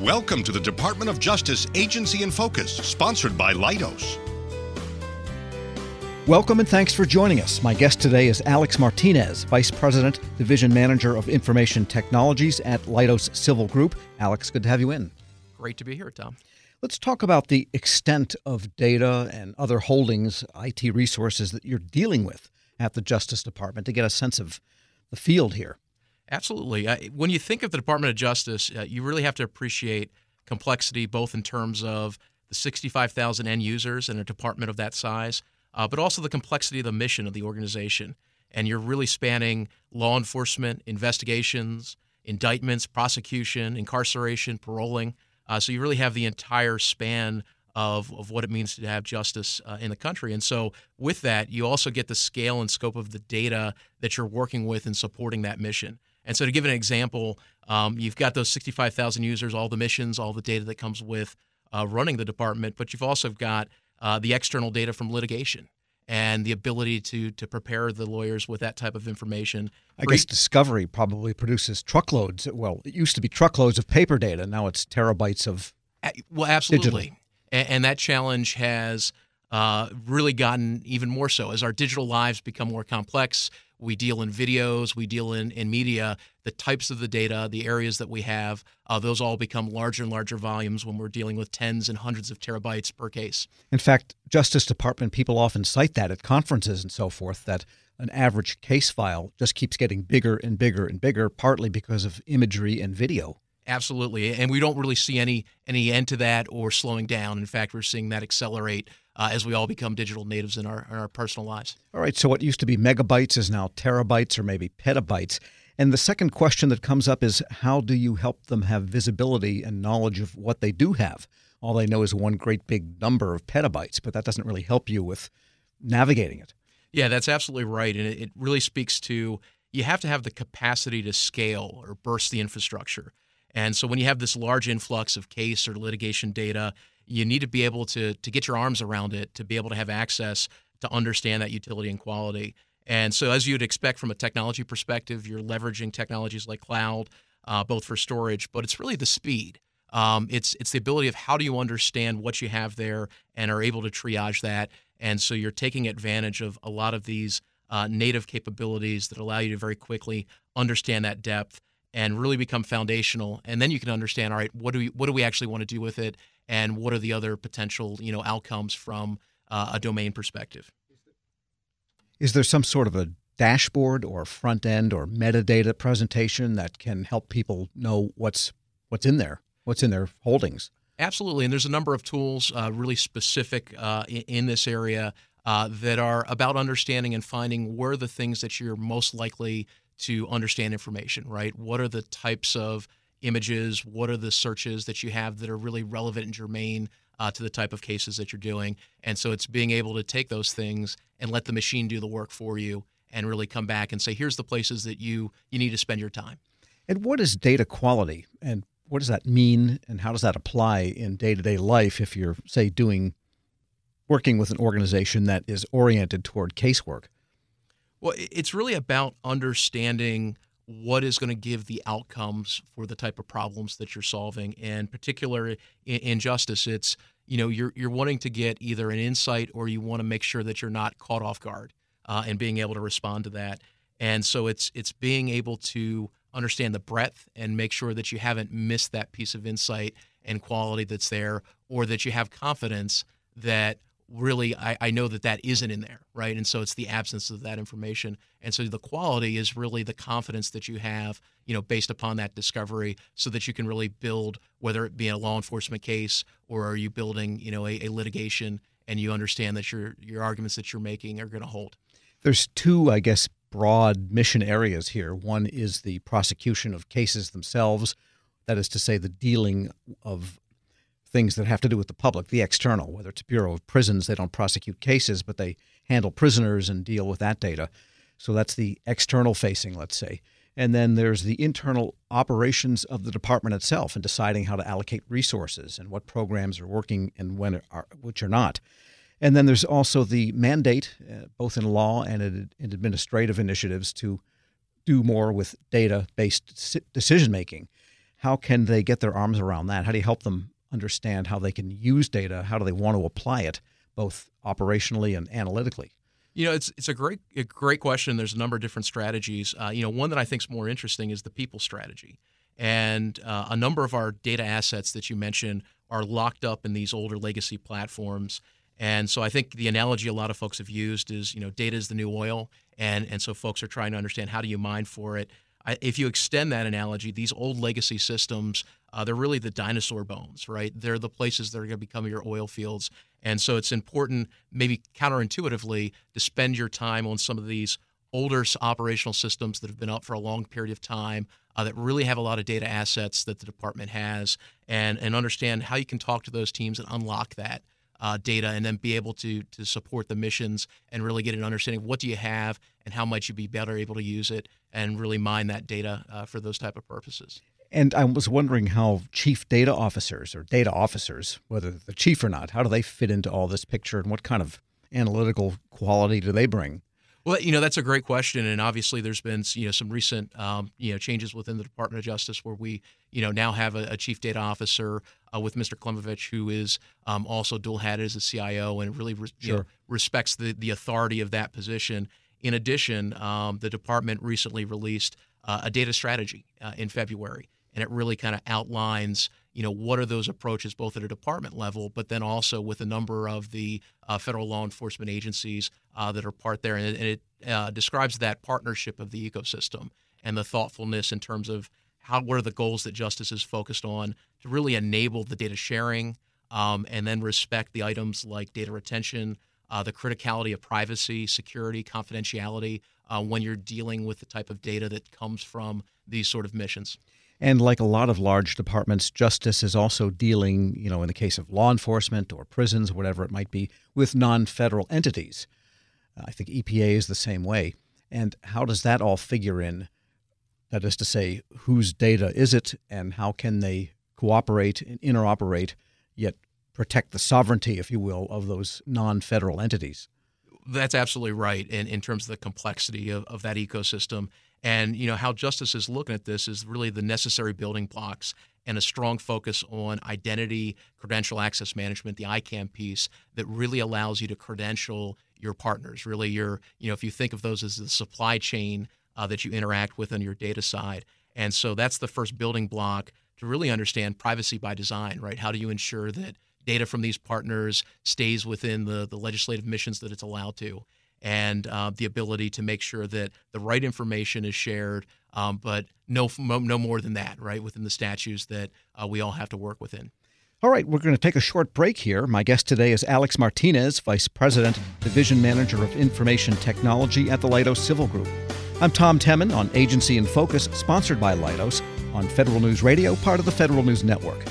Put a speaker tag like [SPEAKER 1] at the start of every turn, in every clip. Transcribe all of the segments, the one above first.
[SPEAKER 1] Welcome to the Department of Justice Agency in Focus, sponsored by Leidos.
[SPEAKER 2] Welcome and thanks for joining us. My guest today is Alex Martinez, Vice President, Division Manager of Information Technologies at Leidos Civil Group. Alex, good to have you in.
[SPEAKER 3] Great to be here, Tom.
[SPEAKER 2] Let's talk about the extent of data and other holdings, IT resources that you're dealing with at the Justice Department to get a sense of the field here.
[SPEAKER 3] Absolutely. Uh, when you think of the Department of Justice, uh, you really have to appreciate complexity, both in terms of the 65,000 end users in a department of that size, uh, but also the complexity of the mission of the organization. And you're really spanning law enforcement, investigations, indictments, prosecution, incarceration, paroling. Uh, so you really have the entire span of, of what it means to have justice uh, in the country. And so, with that, you also get the scale and scope of the data that you're working with and supporting that mission. And so, to give an example, um, you've got those 65,000 users, all the missions, all the data that comes with uh, running the department, but you've also got uh, the external data from litigation and the ability to to prepare the lawyers with that type of information.
[SPEAKER 2] I guess Discovery probably produces truckloads. Well, it used to be truckloads of paper data. Now it's terabytes of.
[SPEAKER 3] Well, absolutely, and, and, that challenge has uh, really gotten even more so as our digital lives become more complex we deal in videos, we deal in, in media, the types of the data, the areas that we have, uh, those all become larger and larger volumes when we're dealing with tens and hundreds of terabytes per case.
[SPEAKER 2] In fact, Justice Department people often cite that at conferences and so forth, that an average case file just keeps getting bigger and bigger and bigger, partly because of imagery and video.
[SPEAKER 3] Absolutely, and we don't really see any any end to that or slowing down. In fact, we're seeing that accelerate uh, as we all become digital natives in our, in our personal lives.
[SPEAKER 2] All right, so what used to be megabytes is now terabytes or maybe petabytes. And the second question that comes up is how do you help them have visibility and knowledge of what they do have? All they know is one great big number of petabytes, but that doesn't really help you with navigating it.
[SPEAKER 3] Yeah, that's absolutely right. And it, it really speaks to you have to have the capacity to scale or burst the infrastructure. And so when you have this large influx of case or litigation data, you need to be able to to get your arms around it to be able to have access to understand that utility and quality. And so, as you'd expect from a technology perspective, you're leveraging technologies like cloud, uh, both for storage, but it's really the speed. Um, it's it's the ability of how do you understand what you have there and are able to triage that. And so you're taking advantage of a lot of these uh, native capabilities that allow you to very quickly understand that depth and really become foundational. And then you can understand, all right, what do we what do we actually want to do with it, and what are the other potential you know outcomes from uh, a domain perspective.
[SPEAKER 2] Is there some sort of a dashboard or front end or metadata presentation that can help people know what's what's in there, what's in their holdings?
[SPEAKER 3] Absolutely, and there's a number of tools uh, really specific uh, in, in, this area uh, that are about understanding and finding where the things that you're most likely to understand information. Right? What are the types of images? What are the searches that you have that are really relevant and germane uh, to the type of cases that you're doing? And so it's being able to take those things and let the machine do the work for you and really come back and say, here's the places that you you need to spend your time.
[SPEAKER 2] And what is data quality? And what does that mean? And how does that apply in day to day life if you're, say, doing working with an organization that is oriented toward casework?
[SPEAKER 3] Well, it's really about understanding what is going to give the outcomes for the type of problems that you're solving and particularly in, justice it's you know you're you're wanting to get either an insight or you want to make sure that you're not caught off guard uh, and being able to respond to that. And so it's it's being able to understand the breadth and make sure that you haven't missed that piece of insight and quality that's there or that you have confidence that really I, I know that that isn't in there right? And so it's the absence of that information. And so the quality is really the confidence that you have you know based upon that discovery so that you can really build whether it be a law enforcement case or are you building you know a, a litigation and you understand that your your arguments that you're making are going to hold.
[SPEAKER 2] There's two i guess broad mission areas here. One is the prosecution of cases themselves. That is to say the dealing of things that have to do with the public, the external, whether it's Bureau of Prisons, they don't prosecute cases, but they handle prisoners and deal with that data. So that's the external facing, let's say. And then there's the internal operations of the department itself and deciding how to allocate resources and what programs are working and when are, which are not. And then there's also the mandate, uh, both in law and in administrative initiatives, to do more with data based decision making. how can they get their arms around that? How do you help them understand how they can use data? How do they want to apply it, both operationally and analytically?
[SPEAKER 3] You know, it's it's a great a great question. There's a number of different strategies. Uh, you know, one that I think is more interesting is the people strategy, and uh, a number of our data assets that you mentioned are locked up in these older legacy platforms. And so I think the analogy a lot of folks have used is, you know, data is the new oil, and and so folks are trying to understand how do you mine for it. I, if you extend that analogy, these old legacy systems, uh, they're really the dinosaur bones, right? They're the places that are going to become your oil fields. And so it's important, maybe counterintuitively, to spend your time on some of these older operational systems that have been up for a long period of time uh, that really have a lot of data assets that the department has and, and understand how you can talk to those teams and unlock that uh, data and then be able to to support the missions and really get an understanding of what do you have and how might you be better able to use it and really mine that data uh, for those type of purposes.
[SPEAKER 2] And I was wondering how chief data officers or data officers, whether the chief or not, how do they fit into all this picture and what kind of analytical quality do they bring?
[SPEAKER 3] Well, you know that's a great question, and obviously there's been you know some recent um, you know changes within the Department of Justice where we you know now have a, a chief data officer uh, with Mr. Klimavicz who is um, also dual hatted as a CIO and really re- sure. know, respects the the authority of that position. In addition, um, the department recently released uh, a data strategy uh, in February, and it really kind of outlines you know what are those approaches both at a department level but then also with a number of the uh, federal law enforcement agencies uh, that are part there. And it, and it uh, describes that partnership of the ecosystem and the thoughtfulness in terms of how what are the goals that justice is focused on to really enable the data sharing um, and then respect the items like data retention uh, the criticality of privacy security confidentiality uh, when you're dealing with the type of data that comes from these sort of missions
[SPEAKER 2] and like a lot of large departments, justice is also dealing, you know, in the case of law enforcement or prisons, whatever it might be, with non federal entities. Uh, I think EPA is the same way. And how does that all figure in? That is to say, whose data is it and how can they cooperate and interoperate, yet protect the sovereignty, if you will, of those non federal entities?
[SPEAKER 3] That's absolutely right in, in terms of the complexity of, of that ecosystem. And you know how justice is looking at this is really the necessary building blocks and a strong focus on identity, credential access management, the ICAM piece that really allows you to credential your partners. Really, your you know if you think of those as the supply chain uh, that you interact with on your data side, and so that's the first building block to really understand privacy by design. Right? How do you ensure that data from these partners stays within the the legislative missions that it's allowed to? and uh, the ability to make sure that the right information is shared, um, but no, no more than that, right, within the statutes that uh, we all have to work within.
[SPEAKER 2] All right, we're going to take a short break here. My guest today is Alex Martinez, Vice President, Division Manager of Information Technology at the Leidos Civil Group. I'm Tom Temin on Agency in Focus, sponsored by Leidos on Federal News Radio, part of the Federal News Network.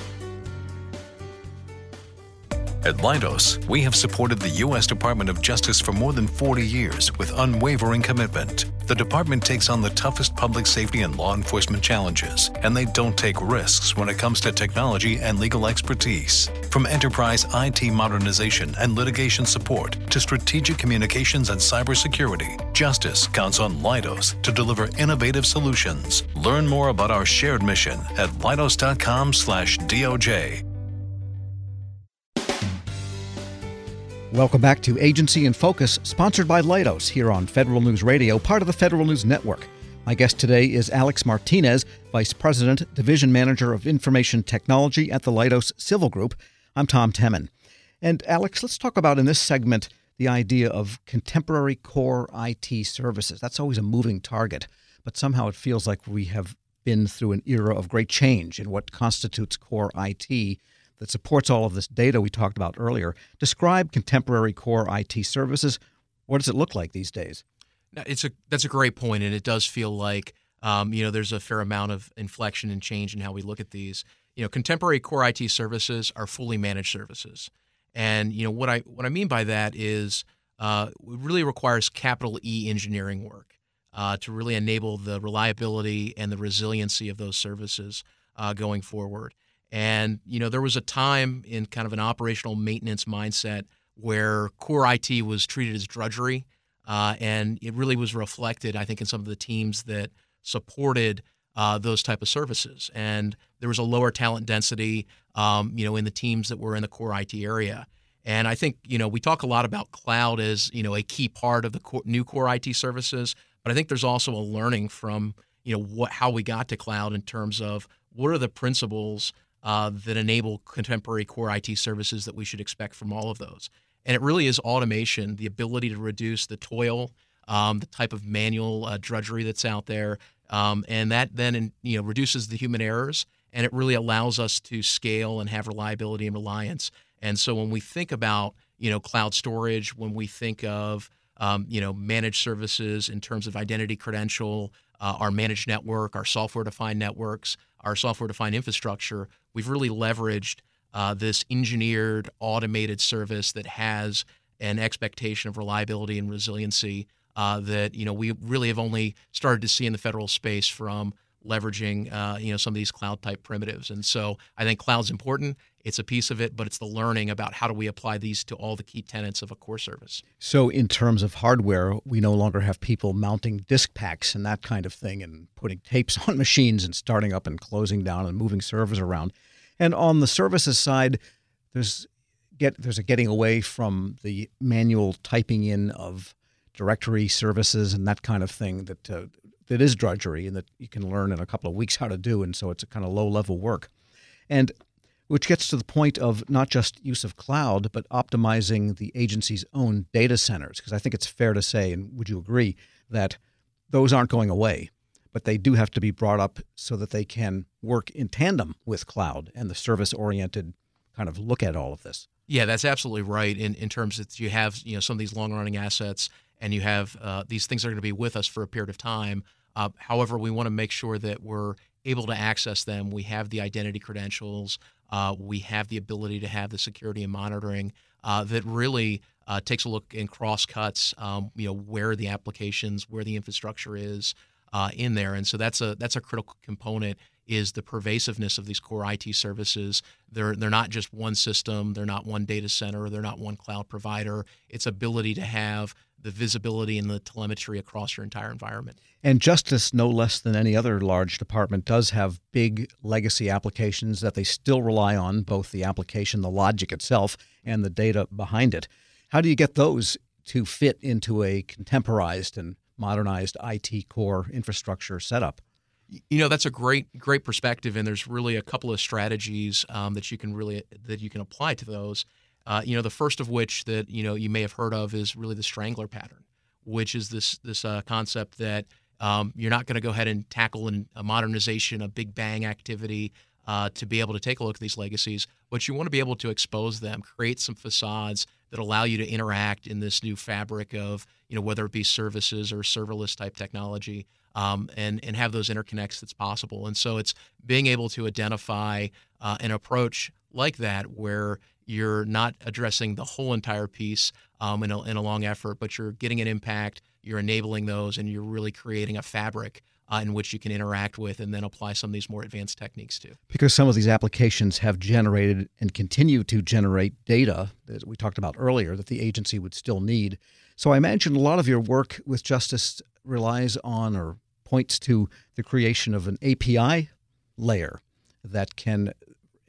[SPEAKER 4] At Leidos, we have supported the U.S. Department of Justice for more than 40 years with unwavering commitment. The department takes on the toughest public safety and law enforcement challenges, and they don't take risks when it comes to technology and legal expertise. From enterprise IT modernization and litigation support to strategic communications and cybersecurity, Justice counts on Leidos to deliver innovative solutions. Learn more about our shared mission at leidos.com/doj.
[SPEAKER 2] Welcome back to Agency in Focus, sponsored by Leidos here on Federal News Radio, part of the Federal News Network. My guest today is Alex Martinez, Vice President, Division Manager of Information Technology at the Leidos Civil Group. I'm Tom Temin. And Alex, let's talk about in this segment the idea of contemporary core IT services. That's always a moving target, but somehow it feels like we have been through an era of great change in what constitutes core IT that supports all of this data we talked about earlier. Describe contemporary core IT services. What does it look like these days?
[SPEAKER 3] It's a that's a great point, and it does feel like um, you know there's a fair amount of inflection and change in how we look at these. You know, contemporary core IT services are fully managed services, and you know what I what I mean by that is uh, it really requires capital E engineering work uh, to really enable the reliability and the resiliency of those services uh, going forward. And, you know, there was a time in kind of an operational maintenance mindset where core IT was treated as drudgery. Uh, and it really was reflected, I think, in some of the teams that supported uh, those type of services. And there was a lower talent density, um, you know, in the teams that were in the core IT area. And I think you know we talk a lot about cloud as you know a key part of the core, new core IT services, but I think there's also a learning from you know what how we got to cloud in terms of what are the principles uh, that enable contemporary core IT services that we should expect from all of those. And it really is automation, the ability to reduce the toil, um, the type of manual uh, drudgery that's out there, um, and that then you know reduces the human errors, and it really allows us to scale and have reliability and reliance. And so when we think about you know cloud storage, when we think of um, you know managed services in terms of identity credential, uh, our managed network, our software-defined networks, our software-defined infrastructure, we've really leveraged uh, this engineered automated service that has an expectation of reliability and resiliency uh, that you know we really have only started to see in the federal space from leveraging uh, you know some of these cloud type primitives. And so I think cloud's important. It's a piece of it, but it's the learning about how do we apply these to all the key tenets of a core service.
[SPEAKER 2] So in terms of hardware, we no longer have people mounting disk packs and that kind of thing and putting tapes on machines and starting up and closing down and moving servers around. And on the services side, there's get there's a getting away from the manual typing in of directory services and that kind of thing that uh, that is drudgery and that you can learn in a couple of weeks how to do and so it's a kind of low level work and which gets to the point of not just use of cloud but optimizing the agency's own data centers because I think it's fair to say and would you agree that those aren't going away but they do have to be brought up so that they can work in tandem with cloud and the service oriented kind of look at all of this.
[SPEAKER 3] Yeah, that's absolutely right. In in terms that you have you know some of these long running assets and you have uh, these things are going to be with us for a period of time. Uh, however, we want to make sure that we're able to access them. We have the identity credentials. Uh, we have the ability to have the security and monitoring uh, that really uh, takes a look and cross cuts. Um, you know where the applications, where the infrastructure is uh, in there, and so that's a that's a critical component is the pervasiveness of these core IT services. They're they're not just one system, they're not one data center, they're not one cloud provider. It's ability to have the visibility and the telemetry across your entire environment.
[SPEAKER 2] And Justice, no less than any other large department, does have big legacy applications that they still rely on, both the application, the logic itself, and the data behind it. How do you get those to fit into a contemporized and modernized IT core infrastructure setup?
[SPEAKER 3] You know that's a great great perspective, and there's really a couple of strategies um, that you can really that you can apply to those. Uh, you know, the first of which that you know you may have heard of is really the strangler pattern, which is this this uh, concept that um, you're not going to go ahead and tackle an, a modernization, a big bang activity uh, to be able to take a look at these legacies, but you want to be able to expose them, create some facades that allow you to interact in this new fabric of you know whether it be services or serverless type technology. Um, and and have those interconnects that's possible. And so it's being able to identify uh, an approach like that where you're not addressing the whole entire piece um, in, a, in a long effort, but you're getting an impact, you're enabling those, and you're really creating a fabric uh, in which you can interact with and then apply some of these more advanced techniques to.
[SPEAKER 2] Because some of these applications have generated and continue to generate data that we talked about earlier that the agency would still need. So I imagine a lot of your work with Justice relies on or points to the creation of an API layer that can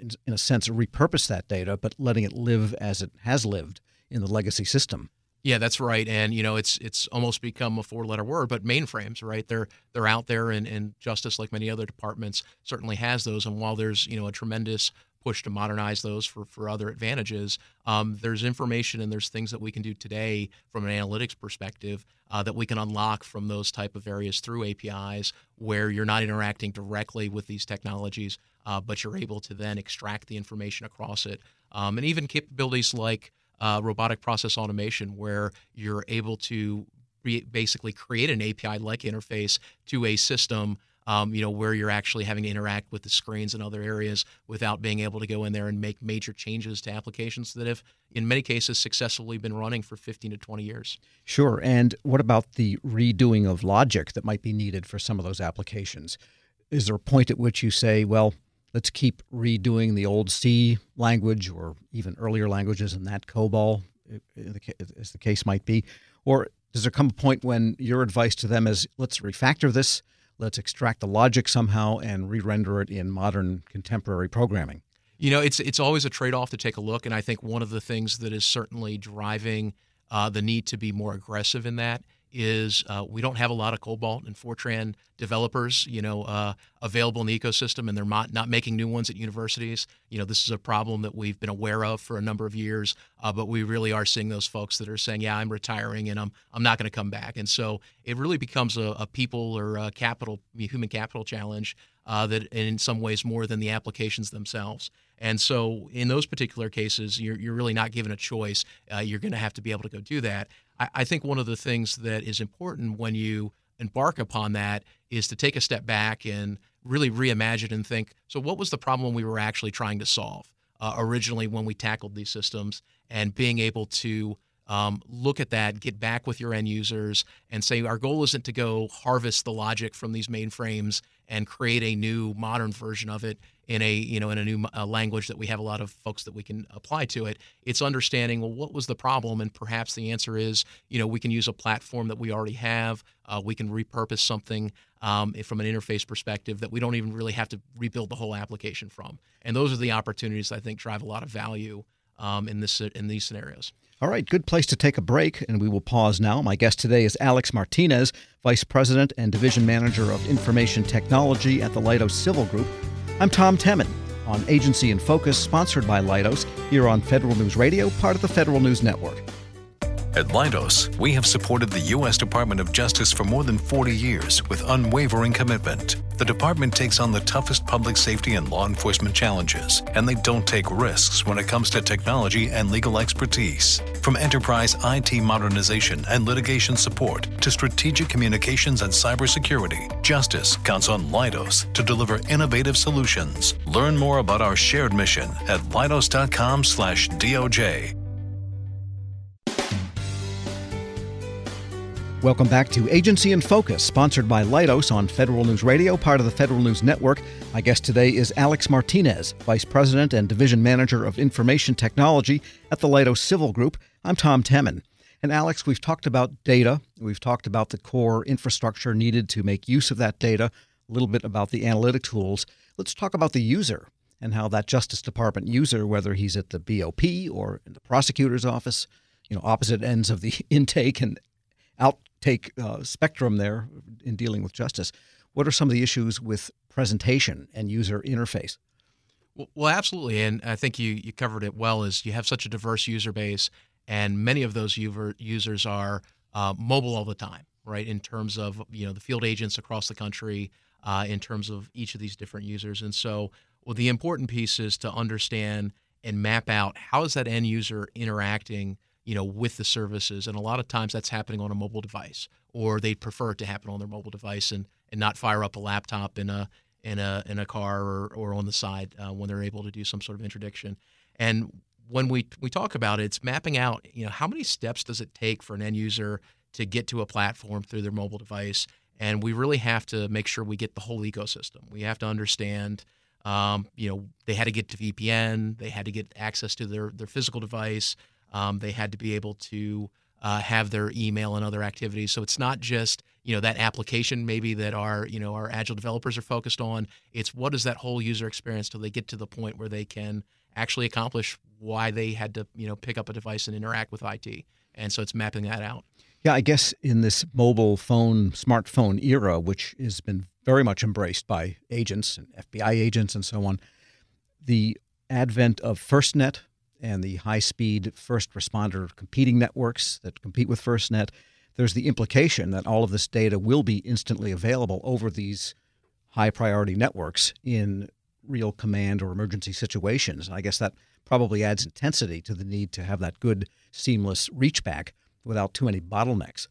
[SPEAKER 2] in, in a sense, repurpose that data, but letting it live as it has lived in the legacy system.
[SPEAKER 3] Yeah, that's right. And you know, it's it's almost become a four-letter word, but mainframes, right? They're they're out there, and, and Justice, like many other departments, certainly has those. And while there's you know a tremendous push to modernize those for, for other advantages. Um, there's information and there's things that we can do today from an analytics perspective uh, that we can unlock from those type of areas through APIs where you're not interacting directly with these technologies, uh, but you're able to then extract the information across it. Um, and even capabilities like uh, robotic process automation where you're able to basically create an API-like interface to a system um, you know, where you're actually having to interact with the screens and other areas without being able to go in there and make major changes to applications that have, in many cases, successfully been running for 15 to 20 years.
[SPEAKER 2] Sure. And what about the redoing of logic that might be needed for some of those applications? Is there a point at which you say, well, let's keep redoing the old C language or even earlier languages in that COBOL, as the case might be? Or does there come a point when your advice to them is, let's refactor this? let's extract the logic somehow and re-render it in modern contemporary programming.
[SPEAKER 3] You know, it's it's always a trade-off to take a look, and I think one of the things that is certainly driving uh, the need to be more aggressive in that is uh, we don't have a lot of COBOL and Fortran developers, you know, uh, available in the ecosystem, and they're not, not making new ones at universities. You know, this is a problem that we've been aware of for a number of years, uh, but we really are seeing those folks that are saying, "Yeah, I'm retiring, and I'm I'm not going to come back." And so it really becomes a, a people or a capital, human capital challenge uh, that, in some ways, more than the applications themselves. And so, in those particular cases, you're, you're really not given a choice. Uh, you're going to have to be able to go do that. I, I think one of the things that is important when you embark upon that is to take a step back and really reimagine and think so, what was the problem we were actually trying to solve uh, originally when we tackled these systems? And being able to um, look at that, get back with your end users, and say our goal isn't to go harvest the logic from these mainframes and create a new modern version of it in a you know in a new uh, language that we have a lot of folks that we can apply to it. It's understanding well what was the problem, and perhaps the answer is you know we can use a platform that we already have. Uh, we can repurpose something um, from an interface perspective that we don't even really have to rebuild the whole application from. And those are the opportunities I think drive a lot of value um, in this in these scenarios.
[SPEAKER 2] All right, good place to take a break, and we will pause now. My guest today is Alex Martinez, Vice President and Division Manager of Information Technology at the Leidos Civil Group. I'm Tom Temin on Agency in Focus, sponsored by Leidos, here on Federal News Radio, part of the Federal News Network.
[SPEAKER 4] At Leidos, we have supported the U.S. Department of Justice for more than 40 years with unwavering commitment. The department takes on the toughest public safety and law enforcement challenges, and they don't take risks when it comes to technology and legal expertise. From enterprise IT modernization and litigation support to strategic communications and cybersecurity, Justice counts on Leidos to deliver innovative solutions. Learn more about our shared mission at leidos.com/doj.
[SPEAKER 2] Welcome back to Agency in Focus, sponsored by Leidos on Federal News Radio, part of the Federal News Network. My guest today is Alex Martinez, Vice President and Division Manager of Information Technology at the Leidos Civil Group. I'm Tom Temin. And Alex, we've talked about data. We've talked about the core infrastructure needed to make use of that data, a little bit about the analytic tools. Let's talk about the user and how that Justice Department user, whether he's at the BOP or in the prosecutor's office, you know, opposite ends of the intake and outtake uh, spectrum there in dealing with justice. What are some of the issues with presentation and user interface?
[SPEAKER 3] Well, absolutely, and I think you you covered it well. Is you have such a diverse user base, and many of those users are uh, mobile all the time, right? In terms of you know the field agents across the country, uh, in terms of each of these different users, and so well, the important piece is to understand and map out how is that end user interacting you know, with the services. And a lot of times that's happening on a mobile device, or they prefer it to happen on their mobile device and, and not fire up a laptop in a in a in a car or, or on the side uh, when they're able to do some sort of interdiction. And when we we talk about it, it's mapping out, you know, how many steps does it take for an end user to get to a platform through their mobile device? And we really have to make sure we get the whole ecosystem. We have to understand, um, you know, they had to get to VPN, they had to get access to their their physical device. Um, they had to be able to uh, have their email and other activities. So it's not just you know that application maybe that our you know our agile developers are focused on. It's what is that whole user experience till they get to the point where they can actually accomplish why they had to you know pick up a device and interact with IT. And so it's mapping that out.
[SPEAKER 2] Yeah, I guess in this mobile phone, smartphone era, which has been very much embraced by agents and FBI agents and so on, the advent of FirstNet and the high speed first responder competing networks that compete with FirstNet, there's the implication that all of this data will be instantly available over these high priority networks in real command or emergency situations. I guess that probably adds intensity to the need to have that good seamless reach back without too many bottlenecks.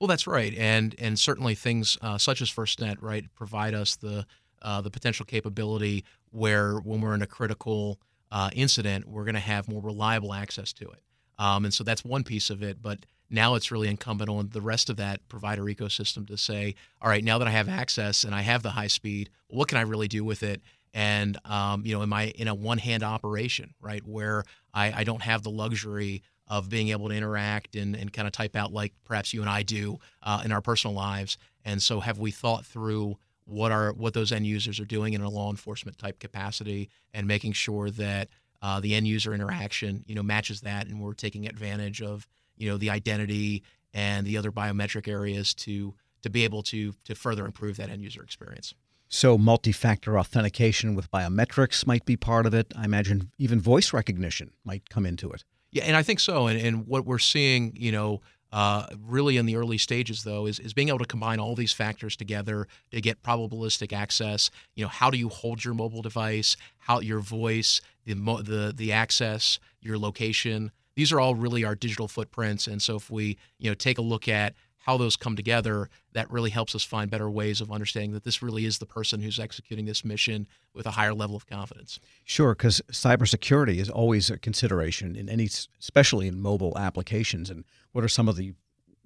[SPEAKER 3] Well, that's right, and and certainly things uh, such as FirstNet, right, provide us the uh, the potential capability where when we're in a critical uh, incident, we're going to have more reliable access to it. Um, and so that's one piece of it. But now it's really incumbent on the rest of that provider ecosystem to say, all right, now that I have access and I have the high speed, what can I really do with it? And um, you know, am I in a one-hand operation, right, where I, I don't have the luxury of being able to interact and, and kind of type out like perhaps you and I do uh, in our personal lives? And so, have we thought through what are what those end users are doing in a law enforcement type capacity and making sure that uh, the end user interaction you know matches that and we're taking advantage of you know the identity and the other biometric areas to to be able to to further improve that end user experience.
[SPEAKER 2] So, multi factor authentication with biometrics might be part of it. I imagine even voice recognition might come into it.
[SPEAKER 3] Yeah, and I think so. And, and what we're seeing, you know, uh, really in the early stages though is, is being able to combine all these factors together to get probabilistic access. You know how do you hold your mobile device how your voice the the the access your location? These are all really our digital footprints. And so if we you know take a look at how those come together, that really helps us find better ways of understanding that this really is the person who's executing this mission with a higher level of confidence.
[SPEAKER 2] Sure, because cybersecurity is always a consideration in any, especially in mobile applications. And what are some of the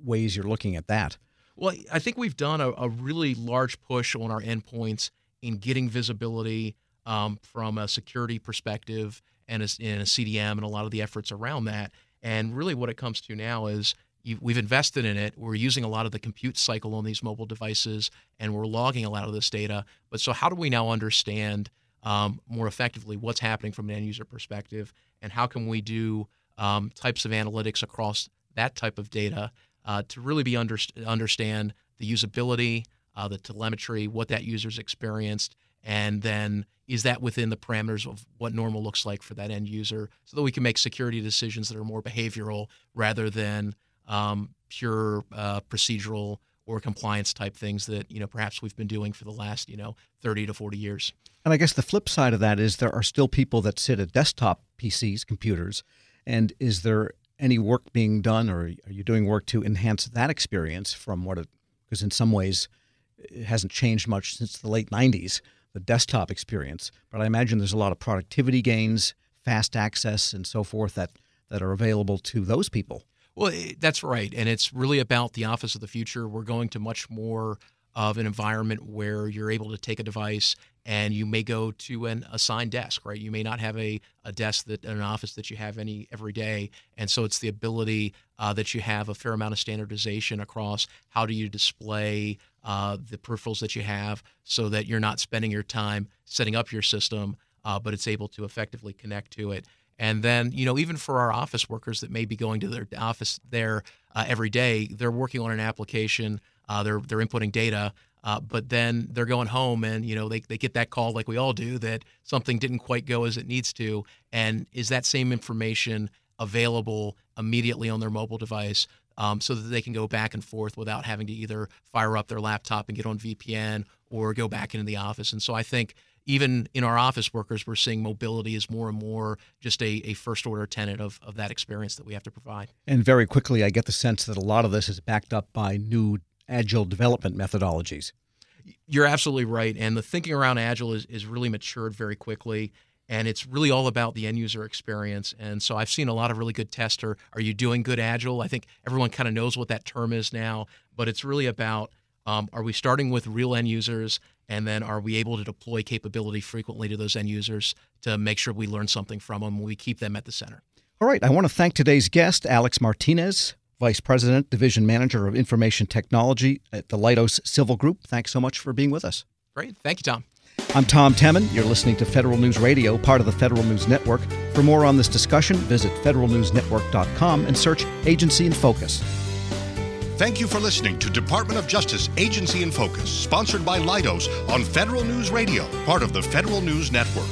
[SPEAKER 2] ways you're looking at that?
[SPEAKER 3] Well, I think we've done a, a really large push on our endpoints in getting visibility um, from a security perspective and in a CDM and a lot of the efforts around that. And really, what it comes to now is we've invested in it. We're using a lot of the compute cycle on these mobile devices, and we're logging a lot of this data. But so, how do we now understand um, more effectively what's happening from an end user perspective, and how can we do um, types of analytics across that type of data uh, to really be under, understand the usability, uh, the telemetry, what that user's experienced, and then is that within the parameters of what normal looks like for that end user, so that we can make security decisions that are more behavioral rather than um, pure uh, procedural or compliance type things that you know perhaps we've been doing for the last you know 30 to 40 years.
[SPEAKER 2] And I guess the flip side of that is there are still people that sit at desktop PCs, computers, and is there any work being done, or are you doing work to enhance that experience from what it? Because in some ways, it hasn't changed much since the late 90s, the desktop experience. But I imagine there's a lot of productivity gains, fast access, and so forth that that are available to those people.
[SPEAKER 3] Well, that's right. And it's really about the office of the future. We're going to much more of an environment where you're able to take a device and you may go to an assigned desk, right? You may not have a, a desk that an office that you have any every day. And so it's the ability uh, that you have a fair amount of standardization across how do you display uh, the peripherals that you have so that you're not spending your time setting up your system, uh, but it's able to effectively connect to it. And then, you know, even for our office workers that may be going to their office there uh, every day, they're working on an application, uh, they're they're inputting data, uh, but then they're going home and you know they, they get that call like we all do that something didn't quite go as it needs to. And is that same information available immediately on their mobile device? Um, so that they can go back and forth without having to either fire up their laptop and get on VPN or go back into the office. And so I think even in our office workers, we're seeing mobility is more and more just a, a first order tenet of, of that experience that we have to provide.
[SPEAKER 2] And very quickly, I get the sense that a lot of this is backed up by new agile development methodologies.
[SPEAKER 3] You're absolutely right. And the thinking around agile is, is really matured very quickly. And it's really all about the end user experience. And so I've seen a lot of really good tester. Are you doing good agile? I think everyone kind of knows what that term is now, but it's really about um, are we starting with real end users and then are we able to deploy capability frequently to those end users to make sure we learn something from them we keep them at the center?
[SPEAKER 2] All right. I want to thank today's guest, Alex Martinez, Vice President, Division Manager of Information Technology at the Leidos Civil Group. Thanks so much for being with us.
[SPEAKER 3] Great. Thank you, Tom.
[SPEAKER 2] I'm Tom Temin. You're listening to Federal News Radio, part of the Federal News Network. For more on this discussion, visit federalnewsnetwork.com and search Agency in Focus.
[SPEAKER 1] Thank you for listening to Department of Justice Agency in Focus, sponsored by Leidos on Federal News Radio, part of the Federal News Network.